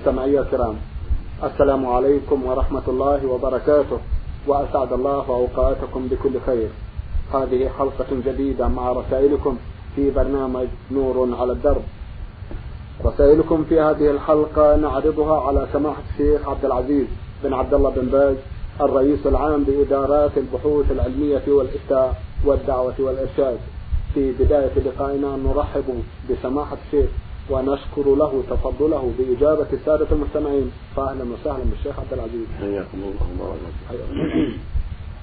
مستمعي الكرام السلام عليكم ورحمة الله وبركاته. وأسعد الله أوقاتكم بكل خير. هذه حلقة جديدة مع رسائلكم في برنامج نور على الدرب. رسائلكم في هذه الحلقة نعرضها على سماحة الشيخ عبد العزيز بن عبد الله بن باز الرئيس العام بإدارات البحوث العلمية والإفتاء والدعوة والإرشاد. في بداية لقائنا نرحب بسماحة الشيخ ونشكر له تفضله بإجابة السادة المستمعين. فأهلا وسهلا بالشيخ عبد العزيز. حياكم الله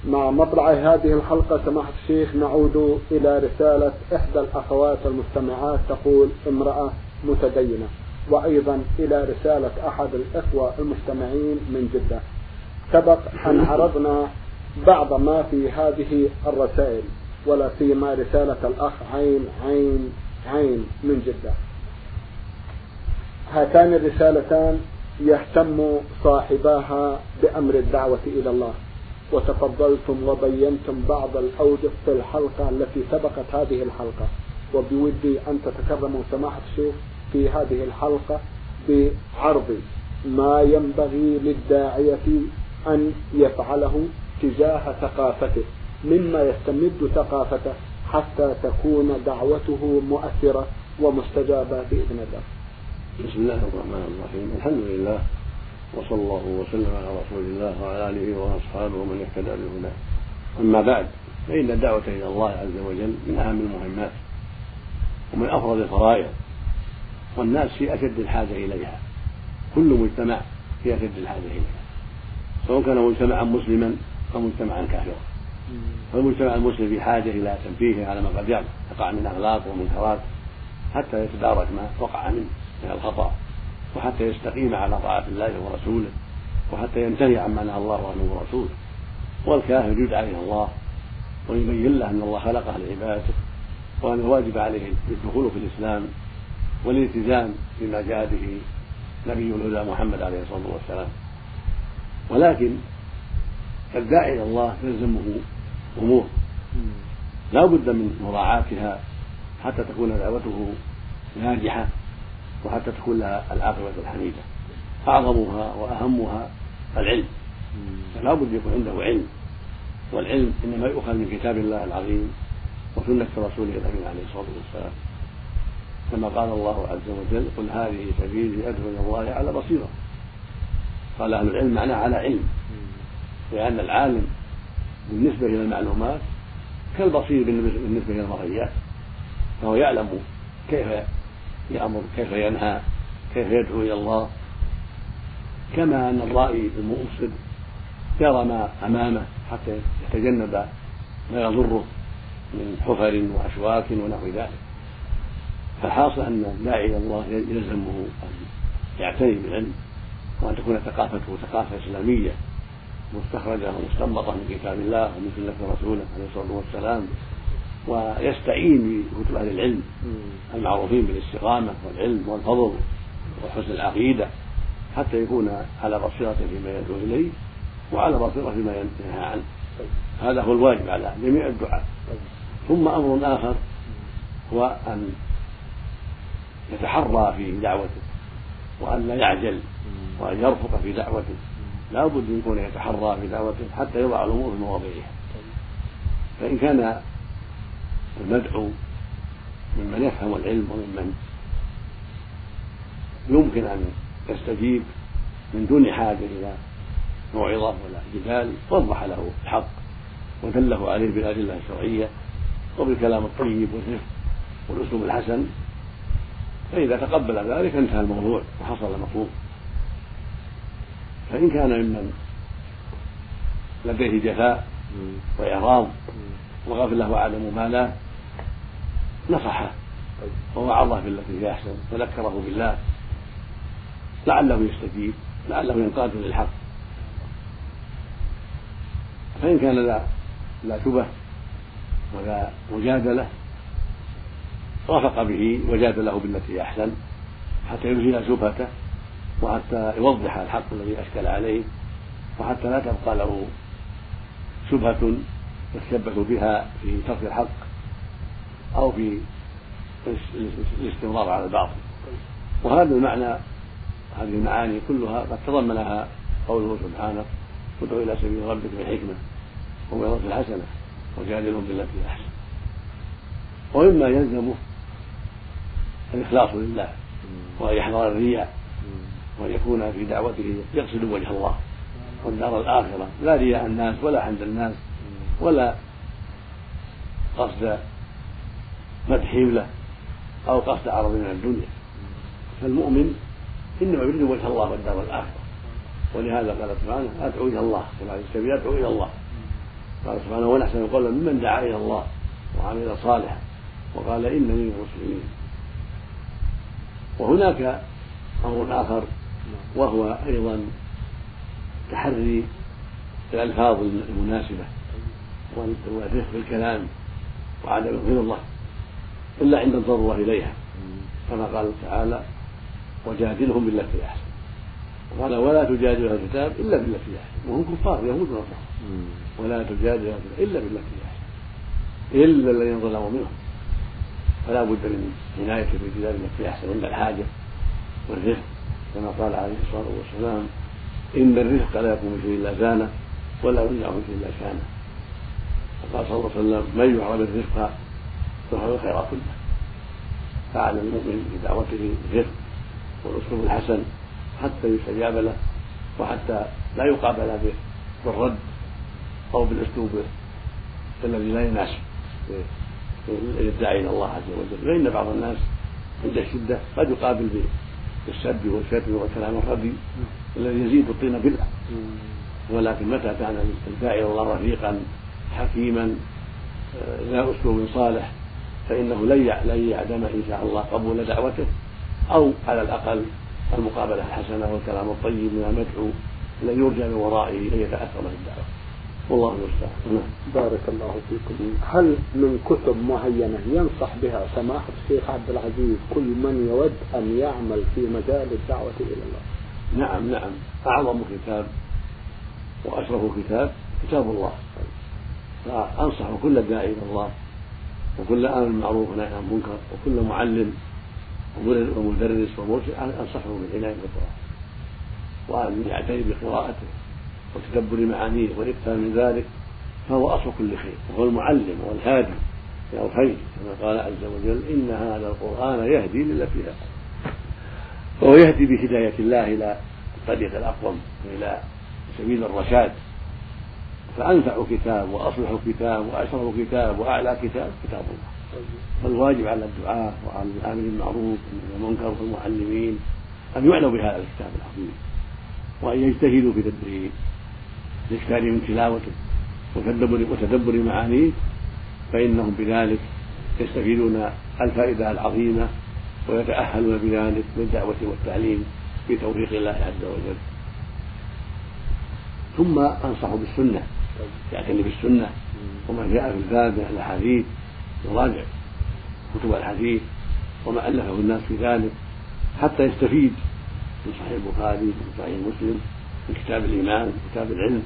مع مطلع هذه الحلقة سماحة الشيخ نعود إلى رسالة إحدى الأخوات المستمعات تقول امرأة متدينة. وأيضا إلى رسالة أحد الإخوة المستمعين من جدة. سبق أن عرضنا بعض ما في هذه الرسائل ولا سيما رسالة الأخ عين عين عين من جدة. هاتان الرسالتان يهتم صاحباها بأمر الدعوة إلى الله. وتفضلتم وبينتم بعض الأوجه في الحلقة التي سبقت هذه الحلقة. وبودي أن تتكرموا سماحة الشيخ في هذه الحلقة بعرض ما ينبغي للداعية أن يفعله تجاه ثقافته مما يستمد ثقافته حتى تكون دعوته مؤثرة ومستجابة بإذن الله. بسم الله الرحمن الرحيم. الحمد لله وصلى الله وسلم على رسول الله وعلى آله وأصحابه ومن اهتدى بهداه. أما بعد فإن الدعوة إلى الله عز وجل من أهم المهمات ومن افضل الفرائض والناس في أشد الحاجة إليها. كل مجتمع في أشد الحاجة إليها. سواء كان مجتمعا مسلما أو مجتمعا كافرا. فالمجتمع المسلم في حاجة إلى تنبيه على ما قد يقع من أخلاق ومنكرات حتى يتدارك ما وقع منه. من الخطأ وحتى يستقيم على طاعة الله ورسوله وحتى ينتهي عما نهى الله عنه ورسوله. والكافر يدعى إلى الله ويبين له أن الله خلقه لعبادته وأن الواجب عليه الدخول في الإسلام والالتزام بما جاء به نبي الهدى محمد عليه الصلاة والسلام. ولكن الداعي إلى الله تلزمه أمور. لا بد من مراعاتها حتى تكون دعوته ناجحة. وحتى تكون لها العاقبة الحميدة. أعظمها وأهمها العلم. فلا بد يكون عنده علم. والعلم إنما يؤخذ من كتاب الله العظيم وسنة رسوله الأمين عليه الصلاة والسلام. كما قال الله عز وجل قل هذه سبيلي أدعو إلى الله على بصيرة. قال أهل العلم معناه على علم. لأن العالم بالنسبة إلى المعلومات كالبصير بالنسبة إلى المرئيات فهو يعلم كيف يأمر كيف ينهى كيف يدعو إلى الله. كما أن الرائي المؤصل يرى ما أمامه حتى يتجنب ما يضره من حفر وأشواك ونحو ذلك. فالحاصل أن الداعي إلى الله يلزمه أن يعتني بالعلم وأن تكون ثقافته ثقافة إسلامية مستخرجة ومستنبطة من كتاب الله ومن سنة رسوله عليه الصلاة والسلام. ويستعين بكتب أهل العلم المعروفين بالاستقامة والعلم والفضل وحسن العقيدة حتى يكون على بصيرة فيما يدعو إليه وعلى بصيرة فيما ينهى عنه. هذا هو الواجب على جميع الدعاة. ثم أمر آخر هو أن يتحرى في دعوته وأن لا يعجل وأن يرفق في دعوته. لا بد أن يكون يتحرى في دعوته حتى يضع الأمور في مواضعها. فإن كان المدعو ممن يفهم العلم وممن يمكن أن يستجيب من دون حاجة إلى موعظة ولا جدال وضح له الحق ودله عليه بالأدلة الشرعية وبالكلام الطيب والرفق والأسلوب الحسن. فإذا تقبل ذلك انتهى الموضوع وحصل المطلوب. فإن كان ممن لديه جفاء وإعراض وغفلة وعدم مبالاة نصحه ووعظه بالتي هي أحسن. وذكره بالله. لعله يستجيب لعله ينقاد للحق. فإن كان لا لا شبه ولا مجادلة رفق به وجادله بالتي هي أحسن حتى يزيل شبهته وحتى يوضح الحق الذي أشكل عليه وحتى لا تبقى له شبهة يتشبث بها في ترك الحق. أو في الاستمرار على الباطل. وهذا المعنى هذه المعاني كلها قد تضمنها قوله سبحانه ادعو إلى سبيل ربك بالحكمة وموعظه الحسنة وجادلهم بالتي أحسن. ومما يلزمه الإخلاص لله وأن يحذر الرياء وأن يكون في دعوته يقصد وجه الله والدار الآخرة. لا رياء الناس ولا عند الناس ولا قصد مدحهم له أو قصد عرض من الدنيا. فالمؤمن إنما يريد وجه الله والدار الآخرة. ولهذا قال سبحانه أدعو إلى الله كما في أدعو إلى الله. قال سبحانه ونحسن القول ممن دعا إلى الله وعمل صالحا. وقال إنني من المسلمين. وهناك أمر آخر وهو أيضا تحري الألفاظ المناسبة والرفق الكلام وعدم الغلظة إلا عند الضرورة إليها كما قال تعالى وجادلهم بالتي أحسن وقال ولا تجادل أهل الكتاب إلا بالتي احسن وهم كفار يهود ونصارى. ولا تجادل إلا بالتي احسن إلا الذين ظلموا منهم. فلا بد من عناية بالجدال التي أحسن عند الحاجة والرفق كما قال عليه الصلاة والسلام إن الرفق لا يكون فيه إلا زانه ولا يمنع فيه إلا شانه وقال صلى الله عليه وسلم من يعرض الرفق يحرم الخير كله فعلى المؤمن في دعوته الرفق والأسلوب الحسن حتى يستجاب له وحتى لا يقابل بالرد أو بالأسلوب الذي لا يناسب. يدعي إلى الله عز وجل. فان بعض الناس عند الشدة قد يقابل بالسب والشتم والكلام الردي الذي يزيد الطين بلة ولكن متى كان الداعي إلى الله رفيقا حكيما ذا أسلوب صالح فإنه لن لن يعدم إن شاء الله قبول دعوته أو على الأقل المقابلة الحسنة والكلام الطيب من المدعو الذي يرجى من ورائه ان يتأثر بالدعوة. والله المستعان. نعم. بارك الله فيكم. هل من كتب معينة ينصح بها سماحة الشيخ عبد العزيز كل من يود أن يعمل في مجال الدعوة إلى الله؟ نعم نعم. أعظم كتاب وأشرف كتاب كتاب الله. فأنصح كل داعي إلى الله وكل آمر بالمعروف ونهي عن المنكر وكل معلم ومدرس ومرشد أنصحه بالعناية بالقرآن. وأن يعتني بقراءته وتدبر معانيه والإكثار من ذلك فهو أصل كل خير. وهو المعلم والهادي إلى الخير كما قال عز وجل إن هذا القرآن يهدي للتي هي وهو يهدي بهداية الله إلى الطريق الأقوم وإلى سبيل الرشاد. فأنفع كتاب وأصلح كتاب واشرف كتاب وأعلى كتاب كتاب الله. فالواجب على الدعاة وعلى الأمر بالمعروف والمنكر والمعلمين أن يعنوا بهذا الكتاب العظيم. وأن يجتهدوا في تدبيره الاكثار من تلاوته وتدبر وتدبر معانيه فإنهم بذلك يستفيدون الفائدة العظيمة ويتأهلون بذلك للدعوة والتعليم بتوفيق الله عز وجل. ثم أنصح بالسنة. يعتني بالسنة وما جاء في الباب من الأحاديث يراجع كتب الحديث وما ألفه الناس في ذلك حتى يستفيد من صحيح البخاري من صحيح مسلم من كتاب الإيمان من كتاب العلم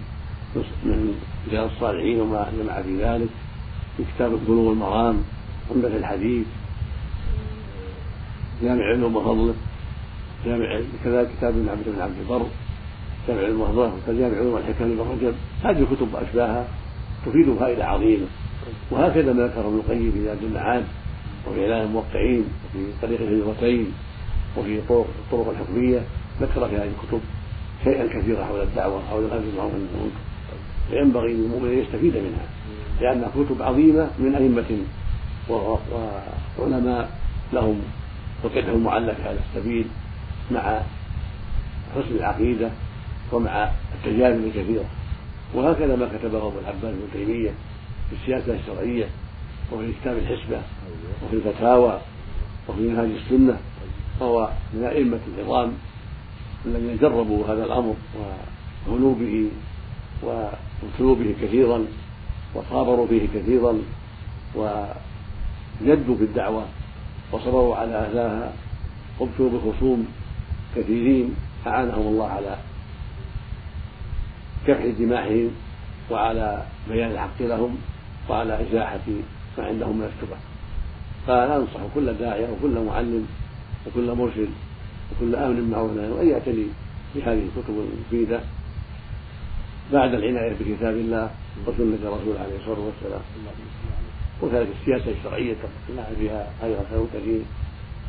من رياض الصالحين وما جمع في ذلك في كتاب بلوغ المرام عمدة الحديث جامع علم وفضله جامع كذلك كتاب ابن عبد بن عبد البر. جامع علم وفضله وجامع علوم الحكم بن رجب هذه الكتب واشباهها تفيد فائده عظيمه وهكذا ما ذكره ابن القيم في زاد المعاد وفي إعلان الموقعين وفي طريق الهجرتين وفي طرق الطرق الحكمية ذكر في هذه الكتب شيئا كثيرا حول الدعوة حول الامر بالمعروف والنهي فينبغي للمؤمن أن يستفيد منها لانها كتب عظيمة من أئمة وعلماء لهم وقتهم معلق على السبيل مع حسن العقيدة ومع التجارب الكثيره وهكذا ما كتبه ابو العباس ابن تيمية في السياسة الشرعية وفي كتاب الحسبة وفي الفتاوى وفي منهاج السنة فهو من أئمة العظام الذين جربوا هذا الأمر وغلوا به وابتلوا به كثيرا وصابروا فيه كثيرا وجدوا في الدعوة وصبروا على أذاها وابتلوا بخصوم كثيرين أعانهم الله على كفح دماحهم وعلى بيان الحق لهم وعلى إزاحة ما عندهم من الشبه فأنا أنصح كل داعية وكل معلم وكل مرشد وكل آمن معه وأن يعتني بهذه الكتب المفيدة بعد العناية بكتاب الله وسنة الرسول عليه الصلاة والسلام. وكذلك السياسة الشرعية تقنع فيها أيضا خير كثير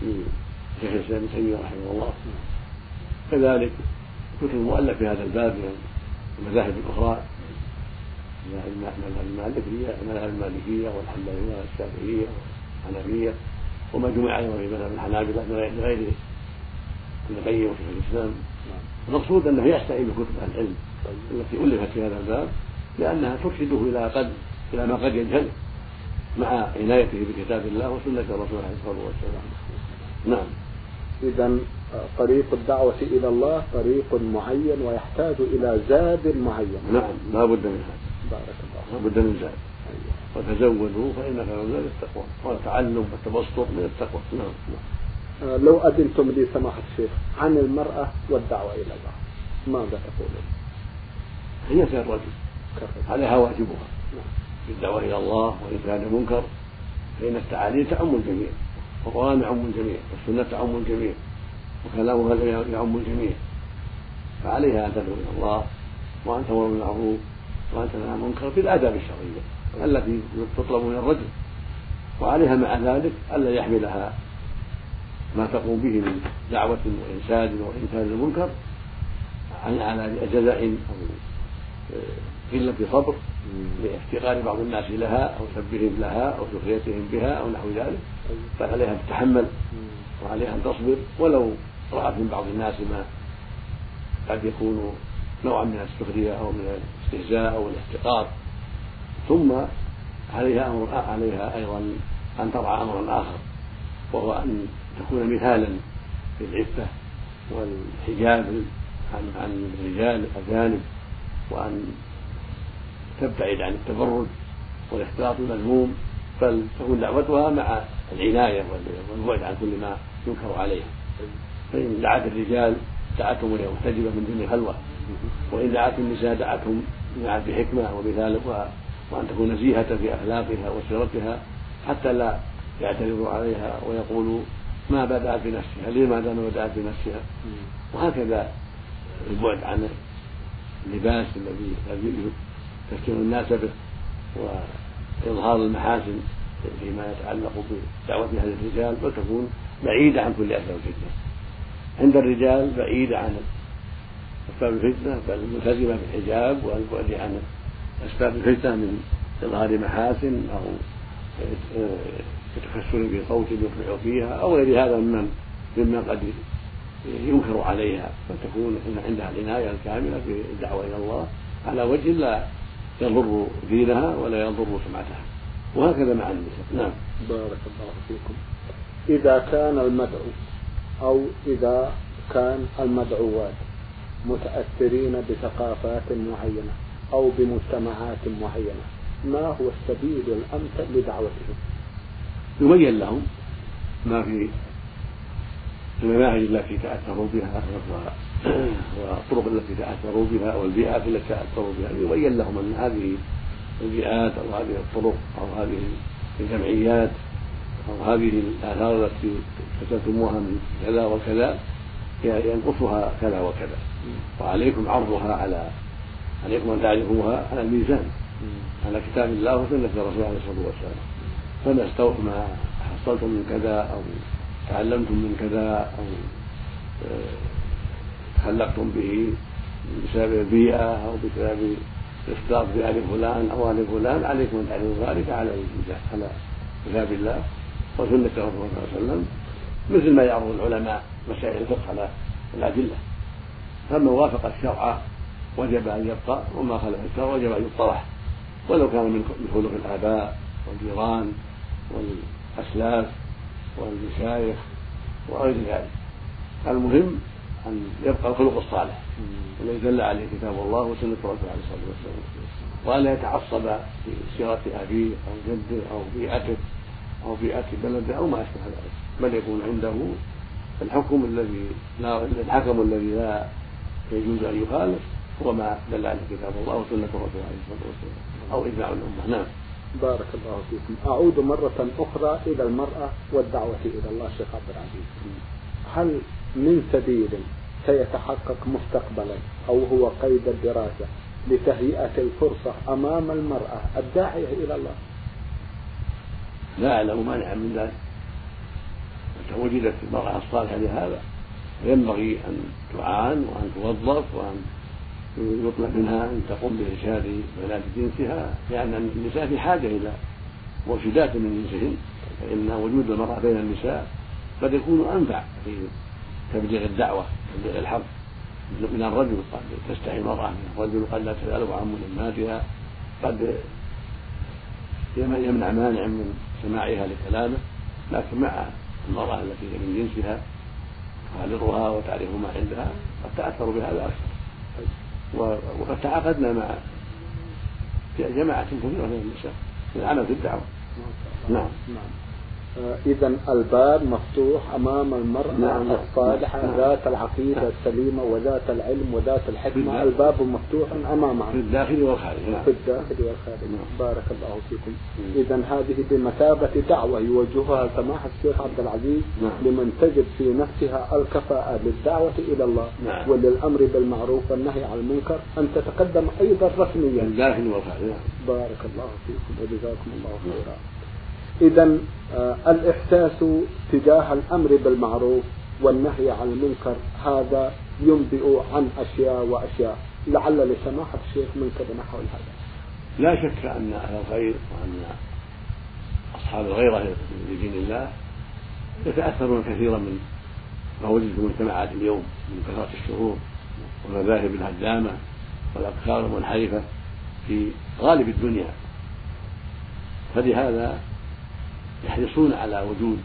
من شيخ الإسلام ابن تيمية رحمه الله. كذلك كتب مؤلف في هذا الباب من المذاهب الأخرى المذاهب المالكية المذاهب المالكية والحنبلية والشافعية والحنفية وما جمع أيضا في مذهب الحنابلة من غير ابن القيم وشيخ الإسلام. المقصود أنه يستعين بكتب أهل العلم التي ألفت في هذا الباب لأنها ترشده إلى قد إلى ما قد يجهل مع عنايته بكتاب الله وسنة الرسول عليه الصلاة والسلام. نعم. إذا طريق الدعوة إلى الله طريق معين ويحتاج إلى زاد معين. نعم لا بد من هذا بارك الله لا بد من زاد. أيوة. وتزودوا فإن خير الزاد التقوى. والتعلم والتبسط من التقوى. نعم. آه، لو أذنتم لي سماحة الشيخ عن المرأة والدعوة إلى الله ماذا تقولون؟ هي كالرجل عليها واجبها. بالدعوة إلى الله وإنكار المنكر فإن التعاليم تعم الجميع والقرآن يعم الجميع والسنة تعم الجميع. وكلامها يعم الجميع. فعليها أن تدعو إلى الله وأن تأمر بالمعروف وأن تنهى عن المنكر بالآداب الشرعية التي تطلب من الرجل. وعليها مع ذلك ألا يحملها ما تقوم به من دعوة وإنساد وإنكار المنكر على جزع أو قلة صبر لافتقار بعض الناس لها أو سبهم لها أو سخريتهم بها أو نحو ذلك. فعليها أن تتحمل وعليها أن تصبر ولو رأت من بعض الناس ما قد يكون نوعا من السخرية أو من الاستهزاء أو الاحتقار ثم عليها أمر عليها أيضا أن ترعى أمرا آخر وهو أن تكون مثالا في العفة والحجاب عن عن الرجال الأجانب وأن تبتعد عن التبرج والاختلاط المذموم بل تكون دعوتها مع العناية والبعد عن كل ما ينكر عليها. فإن دعت الرجال دعتهم محتجبة من دون خلوة. وإن دعت النساء دعتهم دعت بحكمة ومثال وأن تكون نزيهة في أخلاقها وسيرتها حتى لا يعترضوا عليها ويقولوا ما بدأت بنفسها لماذا ما بدأت بنفسها؟ وهكذا البعد عن اللباس الذي تفتن الناس به وإظهار المحاسن فيما يتعلق بدعوة أهل الرجال وتكون بعيدة عن كل أسباب الفتنة عند الرجال بعيدة عن أسباب الفتنة بل ملتزمة بالحجاب والبعد عن أسباب الفتنة من إظهار محاسن أو تكسر في صوت يطلع فيها أو غير هذا ممن مما قد ينكر عليها. فتكون عندها العناية الكاملة في الدعوة إلى الله على وجه لا يضر دينها ولا يضر سمعتها. وهكذا مع النساء. نعم. بارك الله فيكم. إذا كان المدعو أو إذا كان المدعوات متأثرين بثقافات معينة أو بمجتمعات معينة. ما هو السبيل الأمثل لدعوتهم؟ يبين لهم ما في المناهج التي تأثروا بها والطرق التي تأثروا بها والبيئات التي تأثروا بها. يبين لهم أن هذه البيئات أو هذه الطرق أو هذه الجمعيات أو هذه الآثار التي اكتسبتموها من كذا وكذا ينقصها كذا وكذا. وعليكم عرضها على عليكم أن تعرفوها على الميزان على كتاب الله وسنة الرسول عليه الصلاة والسلام فما ما حصلتم من كذا أو تعلمتم من كذا أو تخلقتم به بسبب البيئة أو بسبب الاختلاط بآل فلان أو آل فلان عليكم أن تعرفوا ذلك على على كتاب الله. وسنة الرسول صلى الله عليه وسلم مثل ما يعرض العلماء مسائل الفقه على الأدلة. فمن وافق الشرع وجب أن يبقى وما خالف الشرع وجب أن يطرح ولو كان من خلق الآباء والجيران والأسلاف والمشايخ وغير ذلك. المهم أن يبقى الخلق الصالح الذي دل عليه كتاب الله وسنة الرسول عليه الصلاة والسلام وألا يتعصب بسيرة أبيه أو جده أو بيئته أو بيئة بلده أو ما أشبه ذلك. بل يكون عنده الحكم الذي لا الحكم الذي لا يجوز أن يخالف هو ما دل عليه كتاب الله وسنة الرسول عليه الصلاة والسلام. أو إجماع الأمة. نعم. بارك الله فيكم. أعود مرة أخرى إلى المرأة والدعوة إلى الله شيخ عبد العزيز. هل من سبيل سيتحقق مستقبلا أو هو قيد الدراسة لتهيئة الفرصة أمام المرأة الداعية إلى الله؟ لا أعلم مانعا من ذلك. متى وجدت المرأة الصالحة لهذا. فينبغي أن تعان وأن توظف وأن يطلب منها أن تقوم بإرشاد بنات جنسها. لأن النساء في حاجة إلى مرشدات من جنسهن. فإن وجود المرأة بين النساء قد يكون أنفع في تبليغ الدعوة تبليغ الحق من الرجل قد تستحي المرأة من الرجل قد لا تسأله عن مهماتها قد يمنع مانع من سماعها لكلامه لكن مع المرأة التي هي من جنسها تخالطها وتعرف ما عندها قد تأثر بهذا أكثر. وقد تعاقدنا مع جماعة كثيرة من النساء. العمل في الدعوة. نعم. نعم. إذا الباب مفتوح أمام المرأة نعم. الصالحة نعم. ذات العقيدة السليمة وذات العلم وذات الحكمة. الباب مفتوح أمامها في الداخل والخارج. نعم. في الداخل والخارج. نعم. بارك الله فيكم. إذا هذه بمثابة دعوة يوجهها سماحة الشيخ عبد العزيز نعم. لمن تجد في نفسها الكفاءة للدعوة إلى الله. نعم. وللأمر بالمعروف والنهي عن المنكر. أن تتقدم أيضا رسميا. في الداخل والخارج. نعم. بارك الله فيكم وجزاكم الله خيرا. إذا آه، الإحساس تجاه الأمر بالمعروف والنهي عن المنكر هذا ينبئ عن أشياء وأشياء. لعل لسماحة الشيخ منكر نحو هذا. لا شك أن أهل الخير وأن أصحاب الغيرة لدين الله يتأثرون كثيرا من ما وجد في المجتمعات اليوم من كثرة الشرور والمذاهب الهدامة والأفكار المنحرفة في غالب الدنيا. فلهذا يحرصون على وجود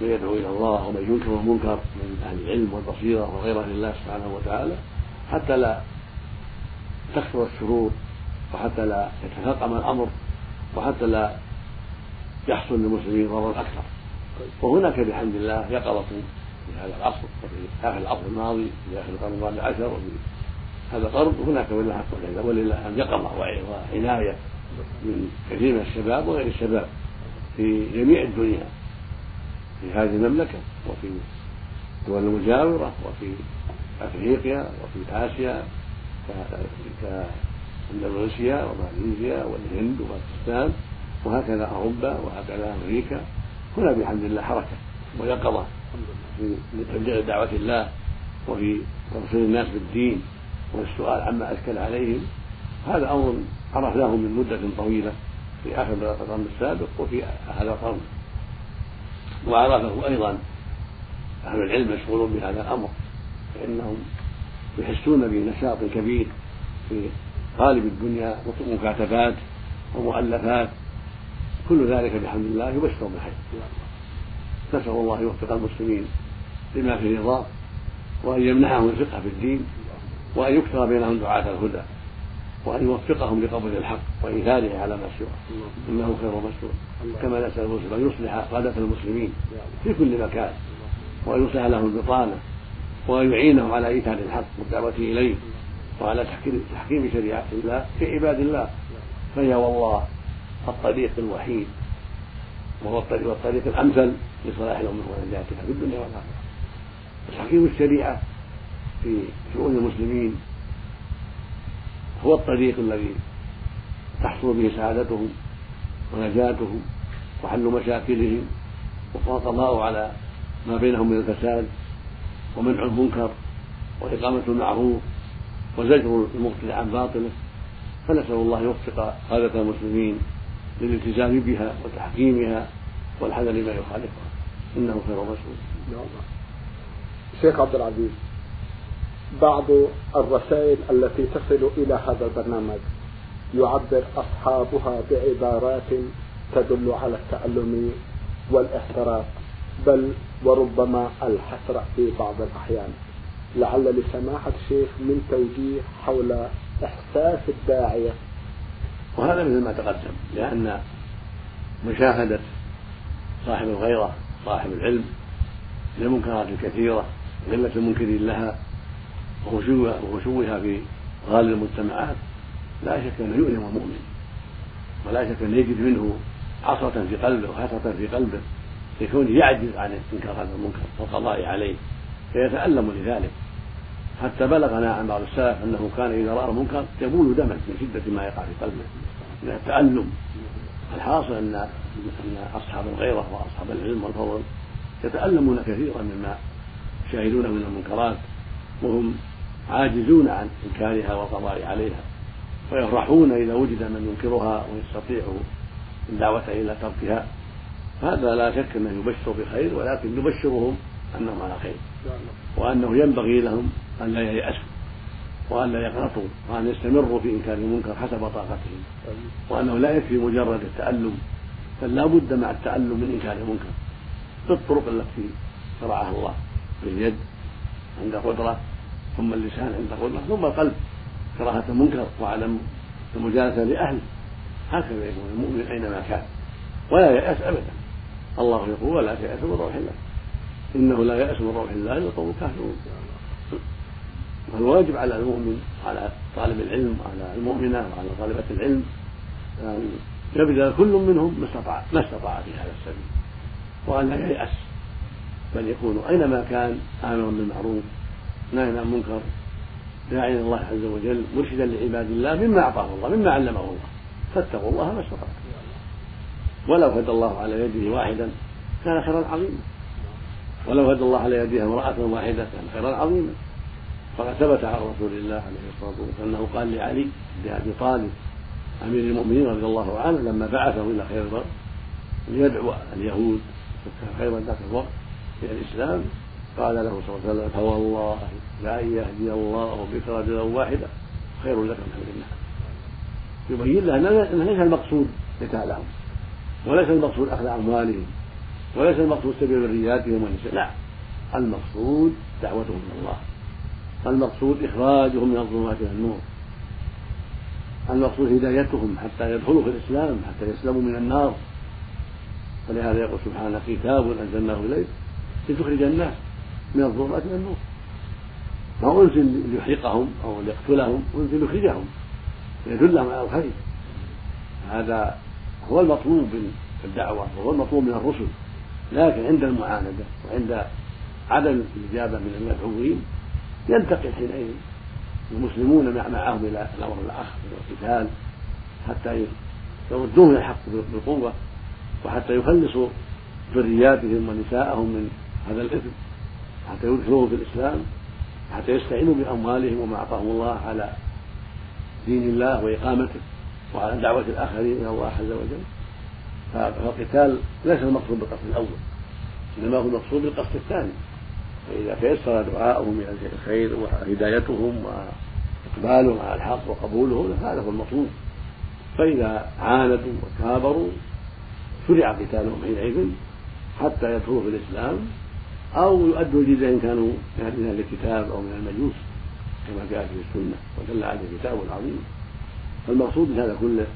من يدعو إلى الله ومن ينكر المنكر من أهل العلم والبصيرة وغيره لله سبحانه وتعالى حتى لا تكثر الشرور وحتى لا يتفاقم الأمر وحتى لا يحصل للمسلمين ضرر أكثر. وهناك بحمد الله يقظة في هذا العصر وفي آخر العصر الماضي في آخر القرن الرابع عشر وفي هذا القرن هناك ولله الحمد ولله الحمد يقظة وعنايه من كثير من الشباب وغير الشباب. في جميع الدنيا في هذه المملكة وفي الدول المجاورة وفي أفريقيا وفي آسيا كأندونيسيا وماليزيا والهند وباكستان وهكذا أوروبا وهكذا أمريكا. هنا بحمد الله حركة ويقظة في تبليغ دعوة الله وفي توصيل الناس بالدين والسؤال عما أشكل عليهم. هذا أمر عرفناه من مدة طويلة. في آخر القرن السابق وفي هذا القرن. وعرفه أيضا أهل العلم مشغولون بهذا الأمر فإنهم يحسون بنشاط كبير في غالب الدنيا مكاتبات ومؤلفات. كل ذلك بحمد الله يبشر بالخير. نسأل الله يوفق المسلمين لما فيه رضاه وأن يمنحهم الفقه في الدين وأن يكثر بينهم دعاة الهدى. وأن يوفقهم لقبول الحق وإيثاره على ما سواه. إنه خير مسؤول كما نسأل المسلم أن يصلح قادة المسلمين في كل مكان. وأن يصلح لهم البطانة وأن يعينهم على إيثار الحق والدعوة إليه. وعلى تحكيم شريعة الله في عباد الله. فهي والله الطريق الوحيد. وهو الطريق والطريق الأمثل لصلاح الأمة ونجاتها في الدنيا والآخرة. تحكيم الشريعة في شؤون المسلمين هو الطريق الذي تحصل به سعادتهم ونجاتهم وحل مشاكلهم والقضاء على ما بينهم من الفساد ومنع المنكر وإقامة المعروف وزجر المبطل عن باطله فنسأل الله يوفق قادة المسلمين للالتزام بها وتحكيمها والحذر لما يخالفها إنه خير مسؤول. شيخ عبد العزيز بعض الرسائل التي تصل إلى هذا البرنامج. يعبر أصحابها بعبارات تدل على التألم والاحتراق بل وربما الحسرة في بعض الأحيان. لعل لسماحة الشيخ من توجيه حول إحساس الداعية. وهذا مثل ما تقدم لأن مشاهدة صاحب الغيرة صاحب العلم للمنكرات الكثيرة قلة المنكرين لها وخشوها في غالب المجتمعات لا شك أنه يؤلم المؤمن. ولا شك أنه يجد منه عصرة في قلبه وحسرة في قلبه لكونه يعجز عن إنكار هذا المنكر والقضاء عليه فيتألم لذلك. حتى بلغنا عن بعض السلف أنه كان إذا رأى المنكر يبول دما من شدة ما يقع في قلبه. من التألم. الحاصل أن أن أصحاب الغيرة وأصحاب العلم والفضل يتألمون كثيرا مما يشاهدونه من المنكرات وهم عاجزون عن إنكارها والقضاء عليها ويفرحون إذا وجد من ينكرها ويستطيع الدعوة إلى تركها. هذا لا شك أنه يبشر بخير ولكن يبشرهم أنهم على خير وأنه ينبغي لهم أن لا ييأسوا وأن لا يقنطوا وأن يستمروا في إنكار المنكر حسب طاقتهم وأنه لا يكفي مجرد التألم بل لا بد مع التألم من إنكار المنكر بالطرق التي شرعها الله باليد عند قدرة ثم اللسان عند قدرة ثم القلب كراهة المنكر وعدم المجالسة لأهله. هكذا يكون المؤمن أينما كان. ولا يأس أبدا. الله يقول ولا تيأس من روح الله. إنه لا يأس من روح الله إلا القوم الكافرون. فالواجب على المؤمن وعلى طالب العلم وعلى المؤمنة وعلى طالبة العلم أن يبذل كل منهم ما استطاع ما استطاع في هذا السبيل. وأن لا ييأس. بل يكون أينما كان آمرا بالمعروف نهيا عن المنكر داعيا الله عز وجل مرشدا لعباد الله مما أعطاه الله مما علمه الله. فاتقوا الله ما استطعتم. ولو هدى الله على يده واحدا كان خيرا عظيما. ولو هدى الله على يدها امرأة واحدة كان خيرا عظيما. فقد ثبت عن رسول الله عليه الصلاة والسلام أنه قال لعلي بن أبي طالب أمير المؤمنين رضي الله عنه لما بعثه إلى خير البر ليدعو اليهود خيرا ذاك الوقت إلى الإسلام. قال له صلى الله عليه وسلم فوالله لأن يهدي الله بك رجلا واحدا خير لك من حمد النعم يبين له أن ليس المقصود قتالهم وليس المقصود أخذ أموالهم وليس المقصود سبيل ذرياتهم والنساء لا. المقصود دعوتهم إلى الله. المقصود إخراجهم من الظلمات إلى النور. المقصود هدايتهم حتى يدخلوا في الإسلام حتى يسلموا من النار. ولهذا يقول سبحانه كتاب أنزلناه إليك لتخرج الناس. من الظلمات إلى النور. ما أنزل ليحرقهم أو ليقتلهم أنزل ليخرجهم ليدلهم على الخير. هذا هو المطلوب في الدعوة وهو المطلوب من الرسل. لكن عند المعاندة وعند عدم الإجابة من المدعوين ينتقل حينئذ المسلمون معهم إلى الأمر الآخر والقتال حتى يردوهم إلى الحق بالقوة وحتى يخلصوا ذرياتهم ونساءهم من هذا الإثم. حتى يدخلوهم في الإسلام حتى يستعينوا بأموالهم وما أعطاهم الله على دين الله وإقامته وعلى دعوة الآخرين إلى الله عز وجل. فالقتال ليس المقصود بالقصد الأول إنما هو المقصود بالقصد الثاني. فإذا تيسر دعاؤهم إلى الخير وهدايتهم وإقبالهم على الحق وقبوله هذا هو المطلوب. فإذا عاندوا وكابروا شرع قتالهم حينئذ حتى يدخلوا في الإسلام. أو يؤدوا الجزية إن كانوا من أهل الكتاب أو من المجوس كما جاء في السنة ودل عليه كتاب عظيم فالمقصود من هذا كله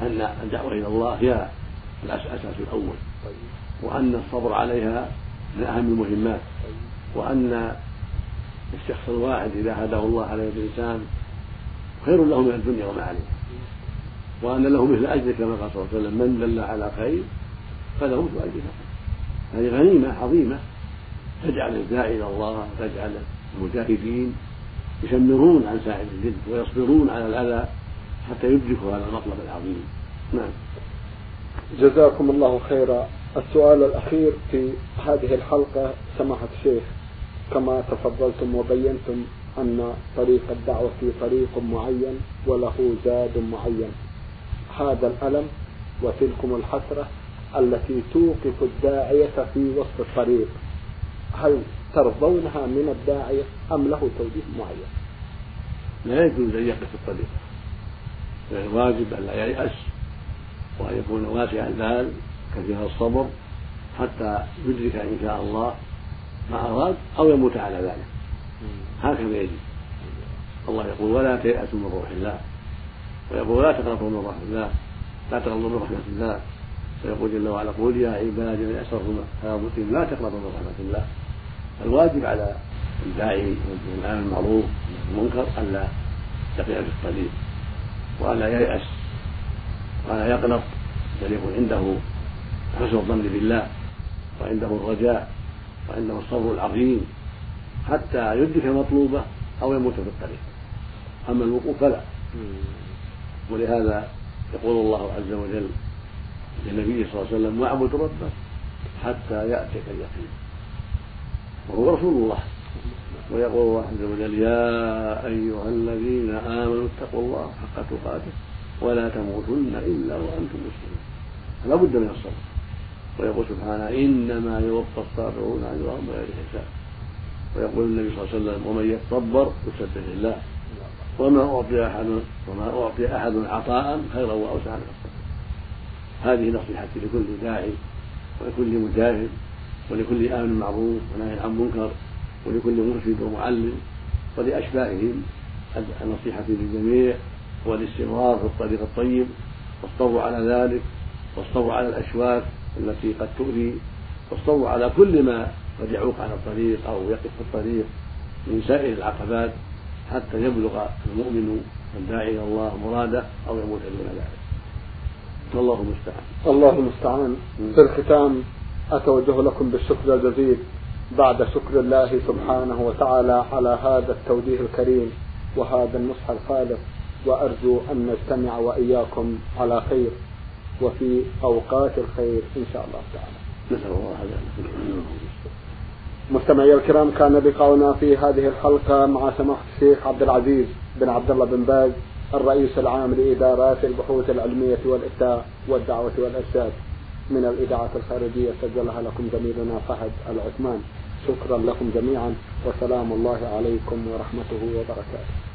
أن الدعوة إلى الله هي الأساس الأول وأن الصبر عليها من أهم المهمات وأن الشخص الواحد إذا هداه الله على يد الإنسان خير له من الدنيا وما عليها وأن له مثل أجر كما قال صلى الله عليه وسلم من دل على خير فله مثل أجر هذه غنيمة عظيمة. تجعل الداعي إلى الله تجعل المجاهدين يشمرون عن ساعد الجد ويصبرون على الأذى حتى يدركوا هذا المطلب العظيم. نعم. جزاكم الله خيرا. السؤال الأخير في هذه الحلقة سماحة الشيخ كما تفضلتم وبينتم أن طريق الدعوة في طريق معين وله زاد معين. هذا الألم وتلكم الحسرة. التي توقف الداعية في وسط الطريق. هل ترضونها من الداعية أم له توجيه معين؟ لا يجوز أن يقف الطريق. الواجب أن لا ييأس وأن يكون واسع البال كثير الصبر حتى يدرك إن شاء الله ما أراد أو يموت على ذلك. هكذا يجب الله يقول ولا تيأسوا من روح الله. ويقول لا تقنطوا من رحمة الله. لا تقنطوا من رحمة الله. ويقول جل وعلا قل يا عبادي من أسرفوا على أنفسهم لا تقنطوا من رحمة الله. الواجب على الداعي والآمر المعروف والمنكر ألا يقع في الطريق وألا ييأس وألا يقنط بل يكون عنده حسن الظن بالله وعنده الرجاء وعنده الصبر العظيم حتى يدرك مطلوبه أو يموت في الطريق. أما الوقوف فلا. ولهذا يقول الله عز وجل للنبي صلى الله عليه وسلم واعبد ربك حتى يأتيك اليقين. وهو رسول الله. ويقول الله عز وجل يا أيها الذين آمنوا اتقوا الله حق تقاته ولا تموتن إلا وأنتم مسلمون. فلا بد من الصبر. ويقول سبحانه إنما يوفى الصابرون أجرهم بغير حساب. ويقول النبي صلى الله عليه وسلم ومن يتصبر يسبح الله وما أعطي أحد وما أعطي أحد عطاء خيرا وأوسع من هذه نصيحتي لكل داعي ولكل مجاهد ولكل آمن معروف ونهي عن منكر ولكل مرشد ومعلم ولأشباههم. النصيحة للجميع والاستمرار في الطريق الطيب والصبر على ذلك والصبر على الأشواك التي قد تؤذي والصبر على كل ما قد يعوق على الطريق أو يقف في الطريق من سائر العقبات حتى يبلغ المؤمن الداعي إلى الله مراده أو يموت دون ذلك. والله المستعان. الله المستعان. في الختام أتوجه لكم بالشكر الجزيل. بعد شكر الله سبحانه وتعالى على هذا التوجيه الكريم وهذا النصح الخالص وأرجو أن نجتمع وإياكم على خير وفي أوقات الخير إن شاء الله تعالى. نسأل الله مستمعي الكرام كان لقاؤنا في هذه الحلقة مع سماحة الشيخ عبد العزيز بن عبد الله بن باز. الرئيس العام لإدارات البحوث العلمية والإفتاء والدعوة والإرشاد من الإذاعة الخارجية سجلها لكم زميلنا فهد العثمان. شكرا لكم جميعا وسلام الله عليكم ورحمته وبركاته.